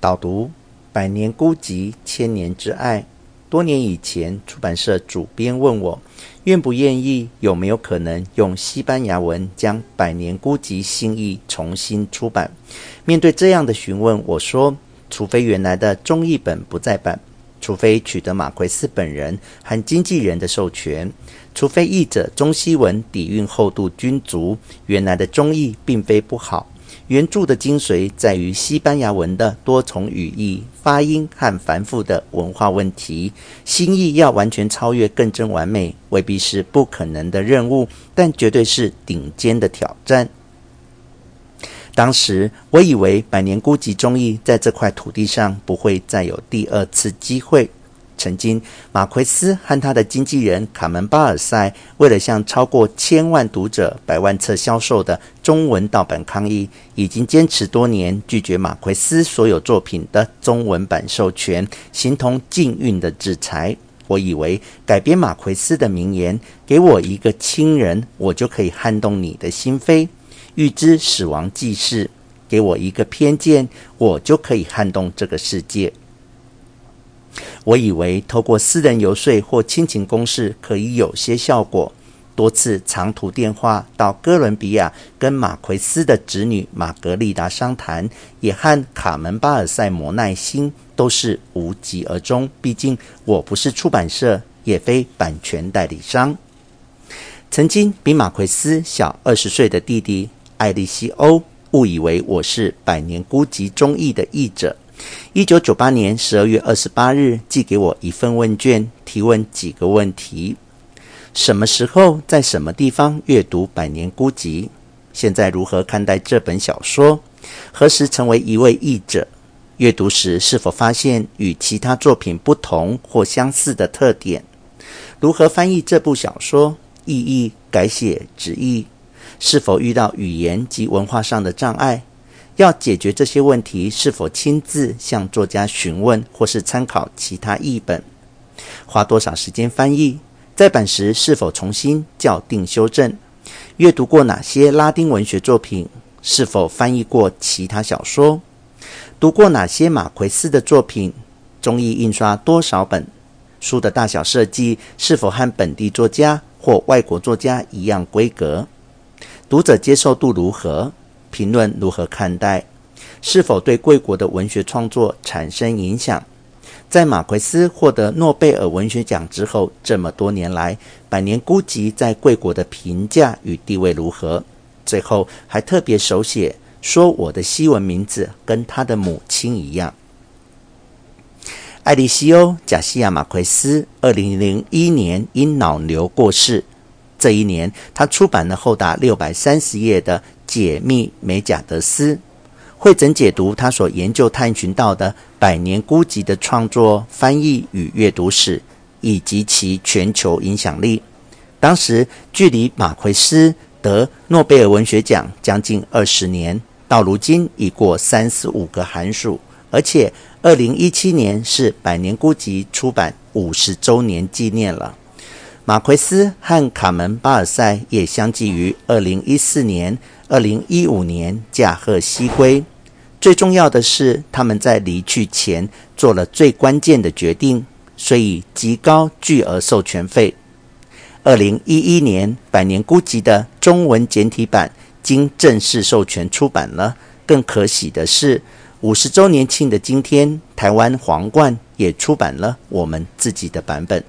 导读《百年孤寂，千年之爱》。多年以前，出版社主编问我，愿不愿意，有没有可能用西班牙文将《百年孤寂》新译重新出版？面对这样的询问，我说，除非原来的中译本不再版，除非取得马奎斯本人和经纪人的授权，除非译者中西文底蕴厚度均足，原来的中译并非不好。原著的精髓在于西班牙文的多重语义、发音和繁复的文化问题。新译要完全超越、更臻完美，未必是不可能的任务，但绝对是顶尖的挑战。当时我以为《百年孤寂》中译在这块土地上不会再有第二次机会。曾经，马奎斯和他的经纪人卡门巴尔塞为了向超过千万读者、百万册销售的中文盗版抗议，已经坚持多年，拒绝马奎斯所有作品的中文版授权，形同禁运的制裁。我以为改编马奎斯的名言“给我一个亲人，我就可以撼动你的心扉；预知死亡既逝，给我一个偏见，我就可以撼动这个世界。”我以为透过私人游说或亲情攻势可以有些效果，多次长途电话到哥伦比亚跟马奎斯的侄女玛格丽达商谈，也和卡门巴尔塞摩耐心，都是无疾而终。毕竟我不是出版社，也非版权代理商。曾经比马奎斯小二十岁的弟弟艾利西欧误以为我是《百年孤寂》中译的译者。一九九八年十二月二十八日，寄给我一份问卷，提问几个问题：什么时候在什么地方阅读《百年孤寂》？现在如何看待这本小说？何时成为一位译者？阅读时是否发现与其他作品不同或相似的特点？如何翻译这部小说？意译、改写、直译？是否遇到语言及文化上的障碍？要解决这些问题，是否亲自向作家询问，或是参考其他译本？花多少时间翻译？再版时是否重新校订修正？阅读过哪些拉丁文学作品？是否翻译过其他小说？读过哪些马奎斯的作品？中译印刷多少本？书的大小设计是否和本地作家或外国作家一样规格？读者接受度如何？评论如何看待？是否对贵国的文学创作产生影响？在马奎斯获得诺贝尔文学奖之后，这么多年来，《百年孤寂》在贵国的评价与地位如何？最后还特别手写说：“我的西文名字跟他的母亲一样。”艾利西欧·贾西亚·马奎斯，二零零一年因脑瘤过世。这一年，他出版了厚达六百三十页的。解密美贾德斯，会整解读他所研究探寻到的《百年孤寂》的创作、翻译与阅读史，以及其全球影响力。当时距离马奎斯得诺贝尔文学奖将近二十年，到如今已过三十五个寒暑，而且二零一七年是《百年孤寂》出版五十周年纪念了。马奎斯和卡门巴尔塞也相继于二零一四年。二零一五年驾鹤西归，最重要的是他们在离去前做了最关键的决定，所以极高巨额授权费。二零一一年《百年孤寂》的中文简体版经正式授权出版了。更可喜的是，五十周年庆的今天，台湾皇冠也出版了我们自己的版本。